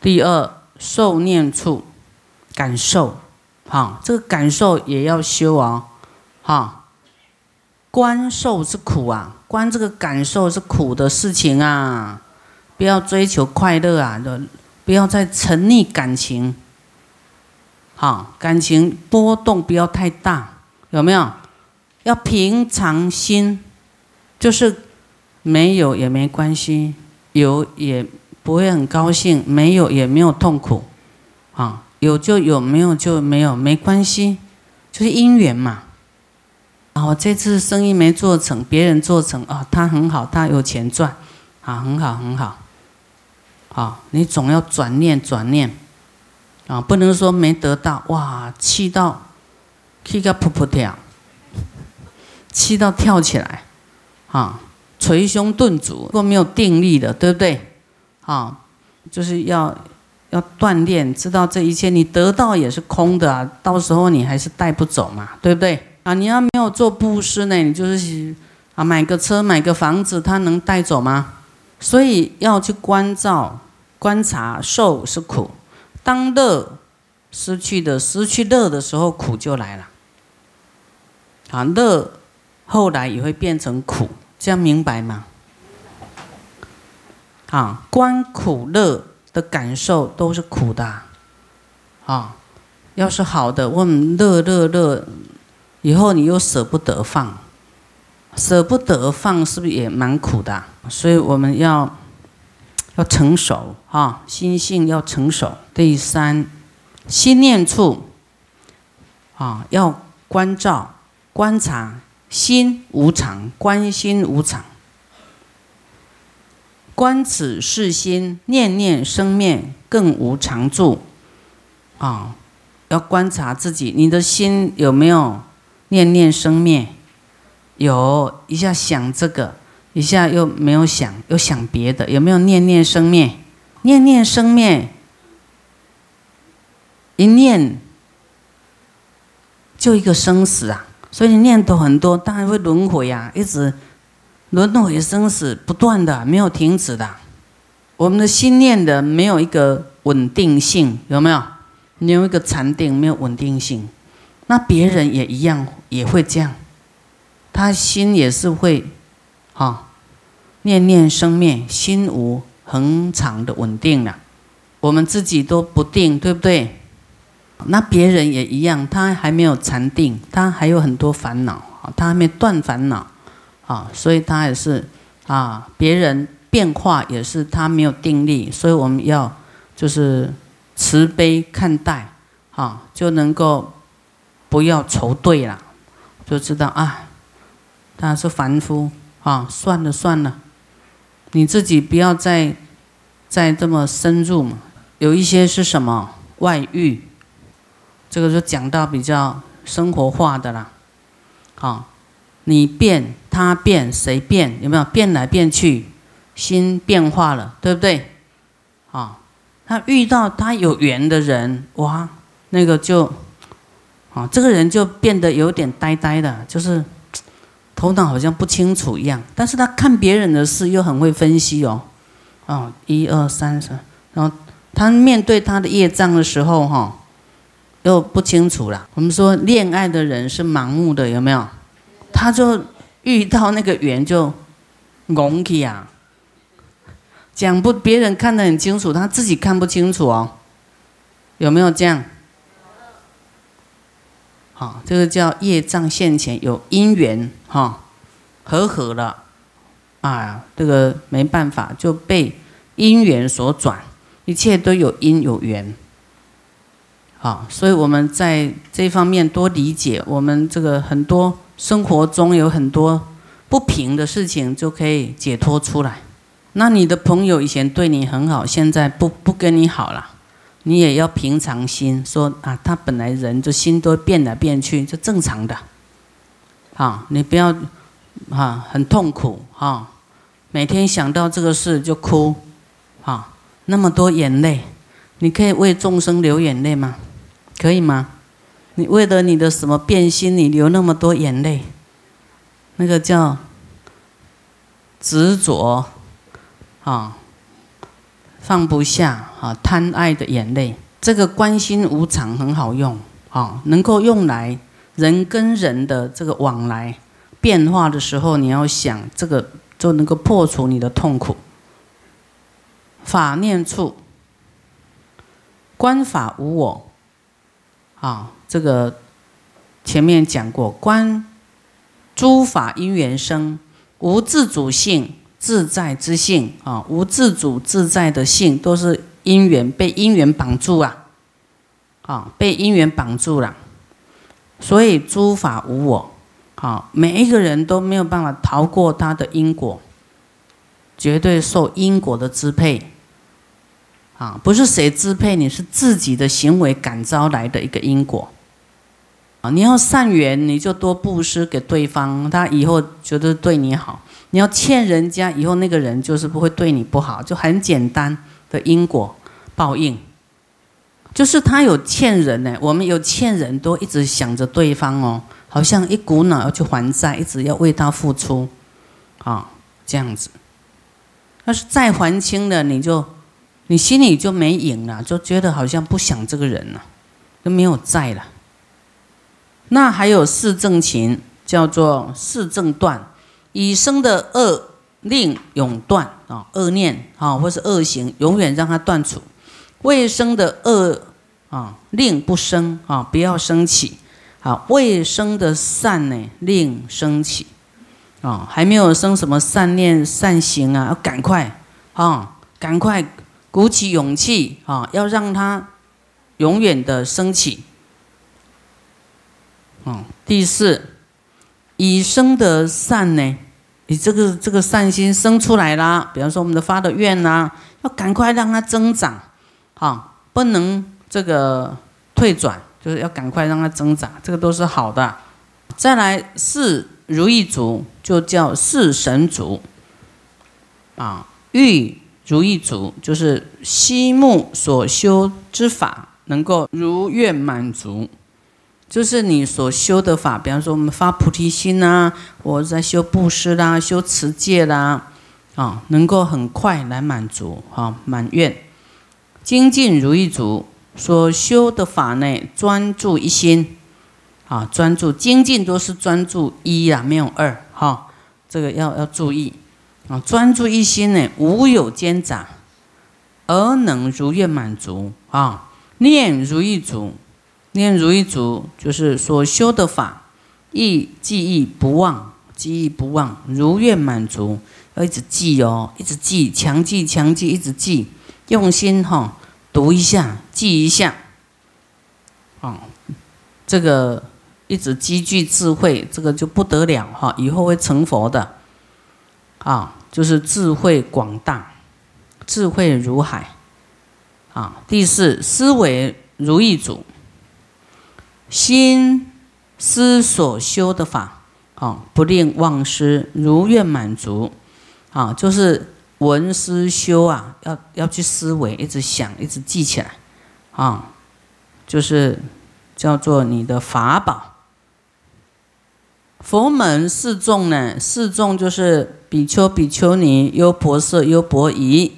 第二，受念处，感受，哈，这个感受也要修啊，哈，观受是苦啊，观这个感受是苦的事情啊，不要追求快乐啊，的，不要再沉溺感情，好，感情波动不要太大，有没有？要平常心，就是没有也没关系，有也。不会很高兴，没有也没有痛苦，啊，有就有，没有就没有，没关系，就是因缘嘛。啊，我这次生意没做成，别人做成，啊，他很好，他有钱赚，啊，很好很好，啊，你总要转念转念，啊，不能说没得到，哇，气到气个噗噗跳，气到跳起来，啊，捶胸顿足，如果没有定力的，对不对？啊，就是要要锻炼，知道这一切你得到也是空的啊，到时候你还是带不走嘛，对不对？啊，你要没有做布施呢，你就是啊买个车买个房子，他能带走吗？所以要去关照、观察，受是苦，当乐失去的失去乐的时候，苦就来了。啊，乐后来也会变成苦，这样明白吗？啊，观苦乐的感受都是苦的，啊，要是好的，问乐乐乐，以后你又舍不得放，舍不得放是不是也蛮苦的？所以我们要要成熟啊，心性要成熟。第三，心念处啊，要关照、观察心无常，观心无常。观此世心，念念生灭，更无常住。啊，要观察自己，你的心有没有念念生灭？有一下想这个，一下又没有想，又想别的，有没有念念生灭？念念生灭，一念就一个生死啊！所以念头很多，当然会轮回啊，一直。轮回生死不断的，没有停止的。我们的心念的没有一个稳定性，有没有？你有一个禅定，没有稳定性。那别人也一样，也会这样。他心也是会，哈，念念生灭，心无恒常的稳定了。我们自己都不定，对不对？那别人也一样，他还没有禅定，他还有很多烦恼，他还没断烦恼。啊，所以他也是啊，别人变化也是他没有定力，所以我们要就是慈悲看待，啊，就能够不要仇对了，就知道啊，他是凡夫啊，算了算了，你自己不要再再这么深入嘛。有一些是什么外遇，这个就讲到比较生活化的啦，啊。你变，他变，谁变？有没有变来变去？心变化了，对不对？啊，他遇到他有缘的人，哇，那个就，啊，这个人就变得有点呆呆的，就是头脑好像不清楚一样。但是他看别人的事又很会分析哦，哦，一二三四，然后他面对他的业障的时候，哈，又不清楚了。我们说恋爱的人是盲目的，有没有？他就遇到那个缘就拱起啊，讲不别人看得很清楚，他自己看不清楚哦，有没有这样？好，这个叫业障现前有因缘哈，和合了，啊，这个没办法就被因缘所转，一切都有因有缘，好，所以我们在这方面多理解，我们这个很多。生活中有很多不平的事情，就可以解脱出来。那你的朋友以前对你很好，现在不不跟你好了，你也要平常心，说啊，他本来人就心都变来变去，就正常的。啊，你不要啊，很痛苦啊，每天想到这个事就哭，啊，那么多眼泪，你可以为众生流眼泪吗？可以吗？你为了你的什么变心，你流那么多眼泪，那个叫执着，啊，放不下啊贪爱的眼泪。这个观心无常很好用啊，能够用来人跟人的这个往来变化的时候，你要想这个就能够破除你的痛苦。法念处，观法无我啊，这个前面讲过，观诸法因缘生，无自主性。自在之性啊，无自主自在的性，都是因缘被因缘绑住啊，啊，被因缘绑住了。所以诸法无我，啊，每一个人都没有办法逃过他的因果，绝对受因果的支配。啊，不是谁支配你，是自己的行为感召来的一个因果。啊，你要善缘，你就多布施给对方，他以后觉得对你好。你要欠人家，以后那个人就是不会对你不好，就很简单的因果报应，就是他有欠人呢。我们有欠人都一直想着对方哦，好像一股脑要去还债，一直要为他付出，啊，这样子。要是再还清了，你就你心里就没影了，就觉得好像不想这个人了，就没有在了。那还有四正情，叫做四正断。已生的恶令永断啊，恶念啊，或是恶行，永远让它断除；未生的恶啊，令不生啊，不要升起。啊，未生的善呢，令升起啊，还没有生什么善念、善行啊，要赶快啊，赶快鼓起勇气啊，要让它永远的升起。嗯，第四。已生的善呢？你这个这个善心生出来啦，比方说我们的发的愿呐，要赶快让它增长，啊，不能这个退转，就是要赶快让它增长，这个都是好的。再来四如意足，就叫四神足，啊，欲如意足就是悉目所修之法能够如愿满足。就是你所修的法，比方说我们发菩提心呐，我在修布施啦，修持戒啦，啊，能够很快来满足啊，满愿，精进如意足所修的法内，专注一心，啊，专注精进都是专注一啊，没有二哈，这个要要注意啊，专注一心呢，无有间杂，而能如愿满足啊，念如意足。念如意足，就是所修的法，忆记忆不忘，记忆不忘，如愿满足，要一直记哦，一直记，强记强记，一直记，用心哈，读一下，记一下，啊，这个一直积聚智慧，这个就不得了哈，以后会成佛的，啊，就是智慧广大，智慧如海，啊，第四思维如意足。心思所修的法，啊，不令忘失，如愿满足，啊，就是闻思修啊，要要去思维，一直想，一直记起来，啊，就是叫做你的法宝。佛门四众呢，四众就是比丘、比丘尼、优婆塞、优婆夷，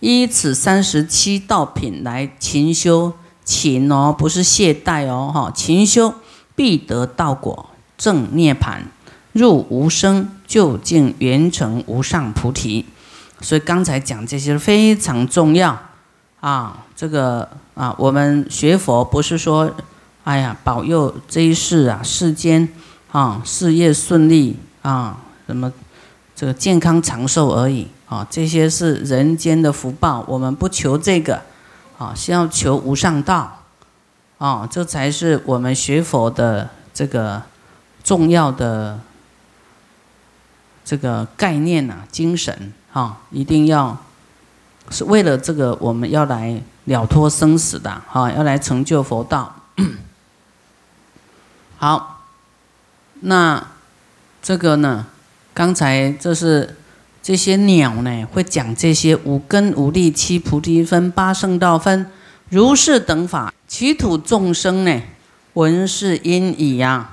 依此三十七道品来勤修。勤哦，不是懈怠哦，哈！勤修必得道果，正涅盘，入无生，究竟圆成无上菩提。所以刚才讲这些非常重要啊！这个啊，我们学佛不是说，哎呀，保佑这一世啊，世间啊，事业顺利啊，什么这个健康长寿而已啊，这些是人间的福报，我们不求这个。啊，先要求无上道，啊，这才是我们学佛的这个重要的这个概念呐，精神啊，一定要是为了这个，我们要来了脱生死的，哈，要来成就佛道。好，那这个呢，刚才这是。这些鸟呢，会讲这些五根五力七菩提分八圣道分如是等法，其土众生呢，闻是因已呀，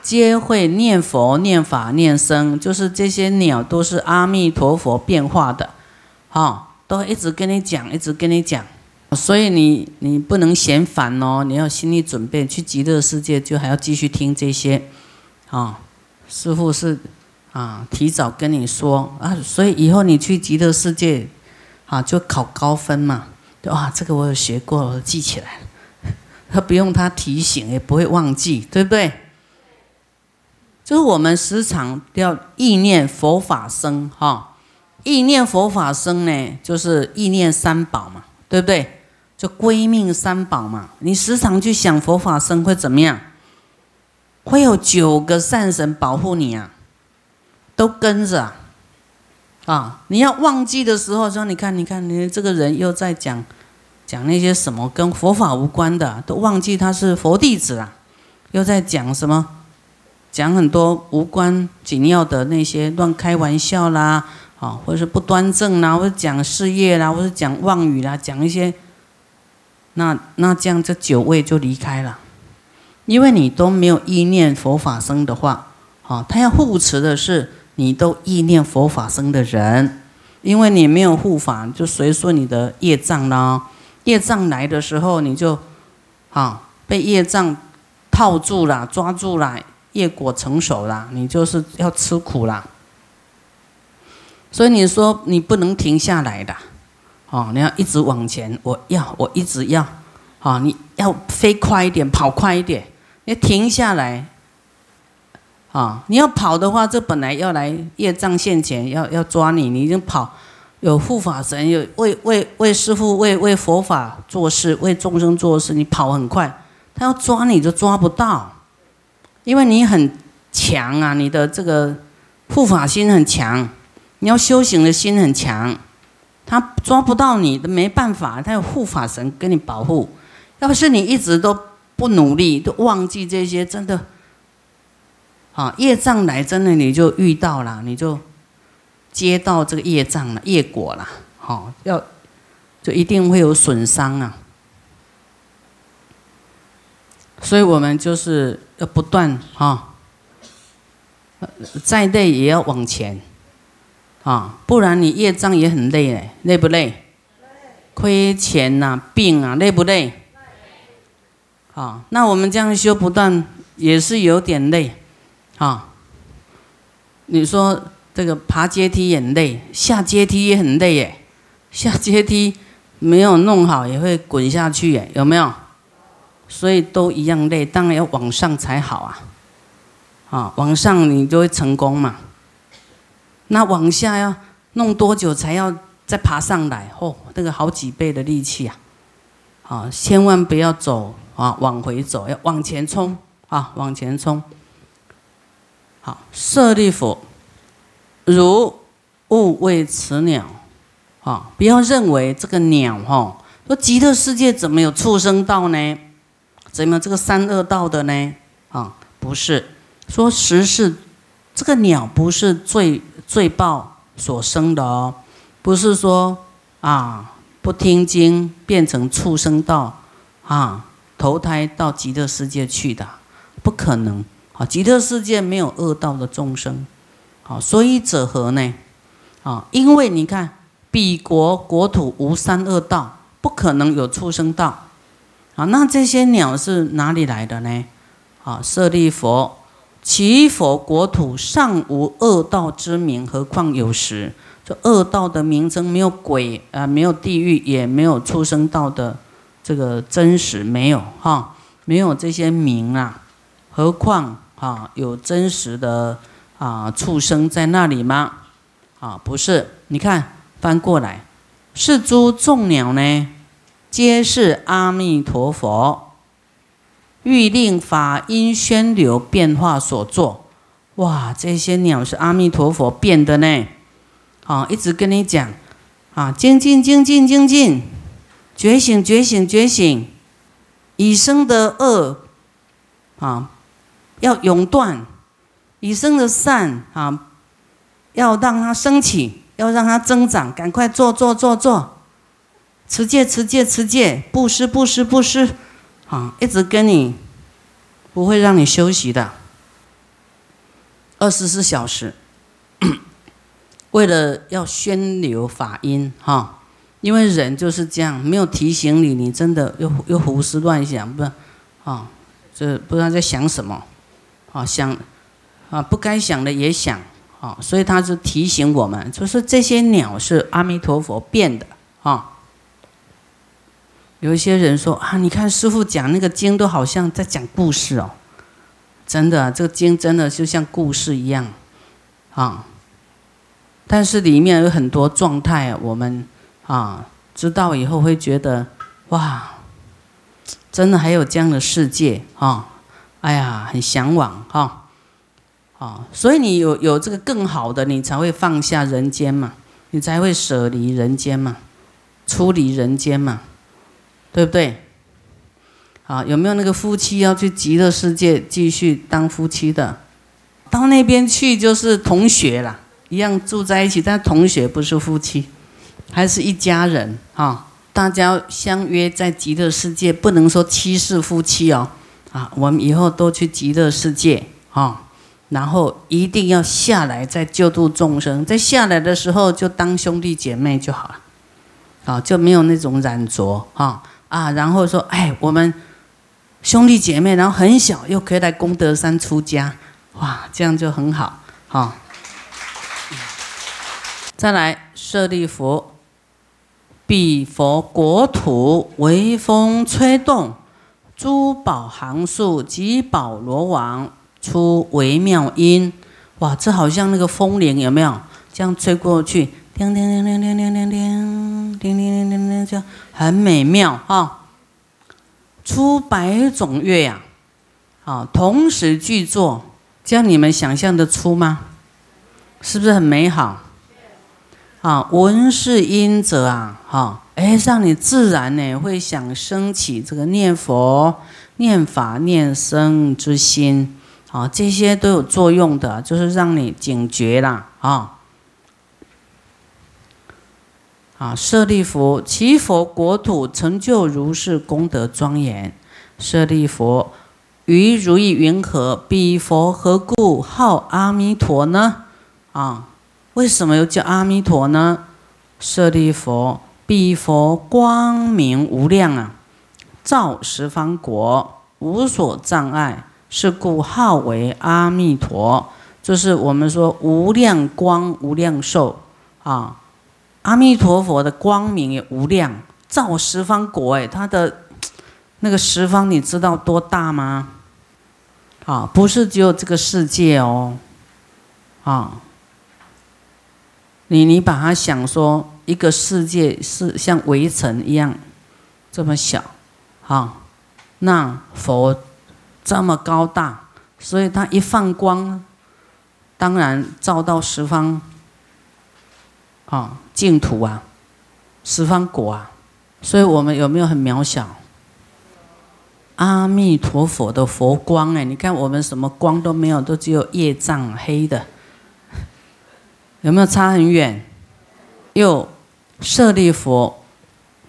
皆会念佛念法念僧，就是这些鸟都是阿弥陀佛变化的，哈，都一直跟你讲，一直跟你讲。所以你你不能嫌烦哦，你要心理准备去极乐世界，就还要继续听这些，啊，师傅是啊，提早跟你说啊，所以以后你去极乐世界，啊，就考高分嘛，哇，这个我有学过，我记起来了，他不用他提醒也不会忘记，对不对？就是我们时常要意念佛法生，哈，意念佛法生呢，就是意念三宝嘛，对不对？就归命三宝嘛，你时常去想佛法生会怎么样？会有九个善神保护你啊，都跟着啊！你要忘记的时候，说你看，你看，你这个人又在讲讲那些什么跟佛法无关的，都忘记他是佛弟子啊，又在讲什么？讲很多无关紧要的那些乱开玩笑啦，啊，或者是不端正啦，或者讲事业啦，或者讲妄语啦，讲一些。那那这样这九位就离开了，因为你都没有意念佛法生的话，好，他要护持的是你都意念佛法生的人，因为你没有护法，就随顺你的业障啦。业障来的时候，你就，啊，被业障套住了，抓住了，业果成熟了，你就是要吃苦了。所以你说你不能停下来的。哦，你要一直往前，我要，我一直要，啊，你要飞快一点，跑快一点，你停下来，啊，你要跑的话，这本来要来业障现前，要要抓你，你已经跑，有护法神，有为为为师傅为为佛法做事，为众生做事，你跑很快，他要抓你就抓不到，因为你很强啊，你的这个护法心很强，你要修行的心很强。他抓不到你的，没办法，他有护法神给你保护。要是你一直都不努力，都忘记这些，真的，啊，业障来，真的你就遇到了，你就接到这个业障了，业果了，好，要就一定会有损伤啊。所以我们就是要不断哈，再累也要往前。啊，不然你业障也很累哎，累不累？亏钱呐，病啊，累不累？啊，那我们这样修不断也是有点累，啊，你说这个爬阶梯也累，下阶梯也很累耶，下阶梯没有弄好也会滚下去耶，有没有？所以都一样累，当然要往上才好啊，啊，往上你就会成功嘛。那往下要弄多久才要再爬上来？哦，那个好几倍的力气啊！啊，千万不要走啊，往回走，要往前冲啊，往前冲。好，舍利弗，如勿为此鸟啊！不要认为这个鸟哈，说极乐世界怎么有畜生道呢？怎么这个三恶道的呢？啊，不是，说实是这个鸟不是最。罪报所生的哦，不是说啊不听经变成畜生道啊投胎到极乐世界去的，不可能啊！极乐世界没有恶道的众生，好，所以者何呢？啊，因为你看彼国国土无三恶道，不可能有畜生道啊。那这些鸟是哪里来的呢？啊，舍利佛。其佛国土尚无恶道之名，何况有时？这恶道的名称没有鬼啊，没有地狱，也没有畜生道的这个真实，没有哈，没有这些名啊。何况啊，有真实的啊畜生在那里吗？啊，不是。你看翻过来，是诸众鸟呢，皆是阿弥陀佛。欲令法音宣流变化所作，哇！这些鸟是阿弥陀佛变的呢。啊，一直跟你讲，啊，精进精进精进，觉醒觉醒觉醒，已生的恶，啊，要永断；已生的善，啊，要让它升起，要让它增长，赶快做做做做，持戒持戒持戒，布施布施布施。啊，一直跟你，不会让你休息的。二十四小时，为了要宣流法音，哈，因为人就是这样，没有提醒你，你真的又又胡思乱想，不，啊，这不知道在想什么，啊，想，啊，不该想的也想，啊，所以他是提醒我们，就是这些鸟是阿弥陀佛变的，啊。有一些人说啊，你看师傅讲那个经都好像在讲故事哦，真的，这个经真的就像故事一样，啊，但是里面有很多状态，我们。啊，知道以后会觉得，哇，真的还有这样的世界啊！哎呀，很向往哈，啊，所以你有有这个更好的，你才会放下人间嘛，你才会舍离人间嘛，出离人间嘛，对不对？啊，有没有那个夫妻要去极乐世界继续当夫妻的？到那边去就是同学啦，一样住在一起，但同学不是夫妻。还是一家人啊！大家相约在极乐世界，不能说七世夫妻哦啊！我们以后都去极乐世界啊，然后一定要下来再救度众生，在下来的时候就当兄弟姐妹就好了，啊，就没有那种染着啊啊！然后说，哎，我们兄弟姐妹，然后很小又可以来功德山出家，哇，这样就很好啊！再来舍利弗。彼佛国土微风吹动，珠宝行数及宝罗王出微妙音。哇，这好像那个风铃有没有？这样吹过去，叮叮叮叮叮叮叮叮叮叮叮叮叮，这样很美妙哈。出百种乐呀，啊，同时具作，这样你们想象得出吗？是不是很美好？啊，闻是因者啊，哈，哎，让你自然呢会想升起这个念佛、念法、念僧之心，啊，这些都有作用的，就是让你警觉啦，啊，啊，舍利弗，其佛国土成就如是功德庄严，舍利弗，于如意云何？彼佛何故号阿弥陀呢？啊？为什么又叫阿弥陀呢？舍利佛，彼佛光明无量啊，照十方国，无所障碍，是故号为阿弥陀。就是我们说无量光、无量寿啊。阿弥陀佛的光明也无量，照十方国。哎，他的那个十方，你知道多大吗？啊，不是只有这个世界哦，啊。你你把它想说一个世界是像围城一样这么小，好，那佛这么高大，所以它一放光，当然照到十方，啊净土啊，十方国啊，所以我们有没有很渺小？阿弥陀佛的佛光哎，你看我们什么光都没有，都只有业障黑的。有没有差很远？又舍利佛，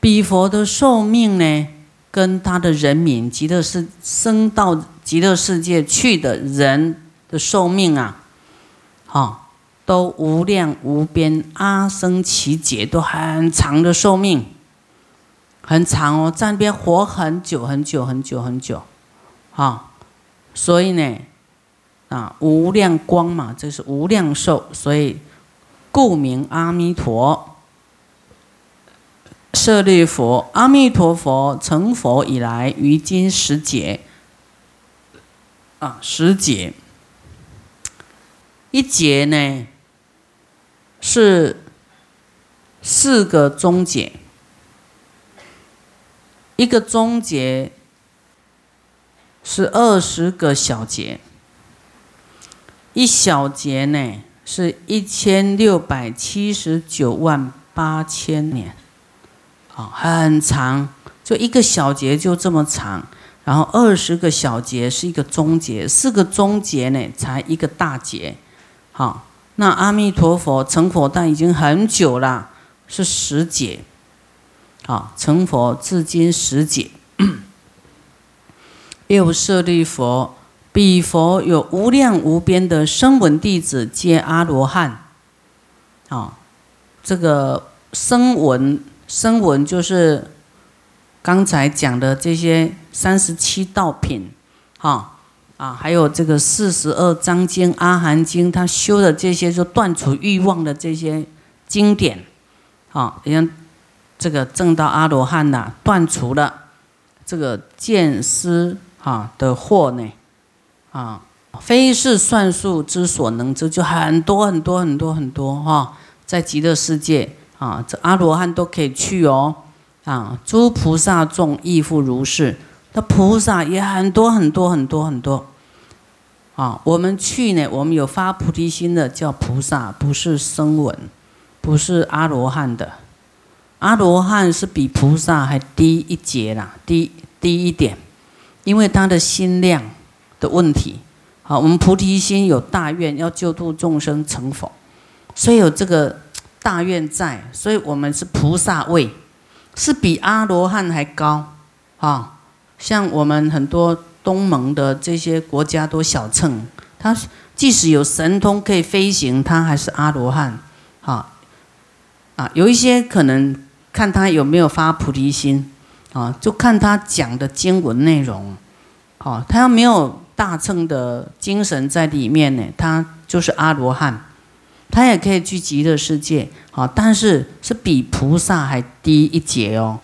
彼佛的寿命呢？跟他的人民极乐世生到极乐世界去的人的寿命啊，哈，都无量无边，阿僧祇劫都很长的寿命，很长哦，在那边活很久很久很久很久，哈，所以呢，啊，无量光嘛，这是无量寿，所以。故名阿弥陀，舍利佛，阿弥陀佛成佛以来，于今十劫。啊，十劫，一劫呢是四个中劫，一个中劫是二十个小节，一小节呢。是一千六百七十九万八千年，啊，很长，就一个小节就这么长，然后二十个小节是一个中节，四个中节呢才一个大节，好，那阿弥陀佛成佛但已经很久了，是十节，好，成佛至今十节，又舍利佛。彼佛有无量无边的声闻弟子，皆阿罗汉。啊，这个声闻声闻就是刚才讲的这些三十七道品，哈啊，还有这个四十二章经、阿含经，他修的这些就断除欲望的这些经典，好，像这个正道阿罗汉呐，断除了这个见思哈的惑呢，啊，非是算数之所能知，就很多很多很多很多哈，在极乐世界。啊，这阿罗汉都可以去哦，啊，诸菩萨众亦复如是，那菩萨也很多很多很多很多，啊，我们去呢，我们有发菩提心的叫菩萨，不是声闻，不是阿罗汉的，阿罗汉是比菩萨还低一截啦，低低一点，因为他的心量的问题，好，我们菩提心有大愿要救度众生成佛，所以有这个。大愿在，所以我们是菩萨位，是比阿罗汉还高啊！像我们很多东盟的这些国家都小乘，他即使有神通可以飞行，他还是阿罗汉啊啊！有一些可能看他有没有发菩提心啊，就看他讲的经文内容，好，他要没有大乘的精神在里面呢，他就是阿罗汉。他也可以去极乐世界，好，但是是比菩萨还低一截哦。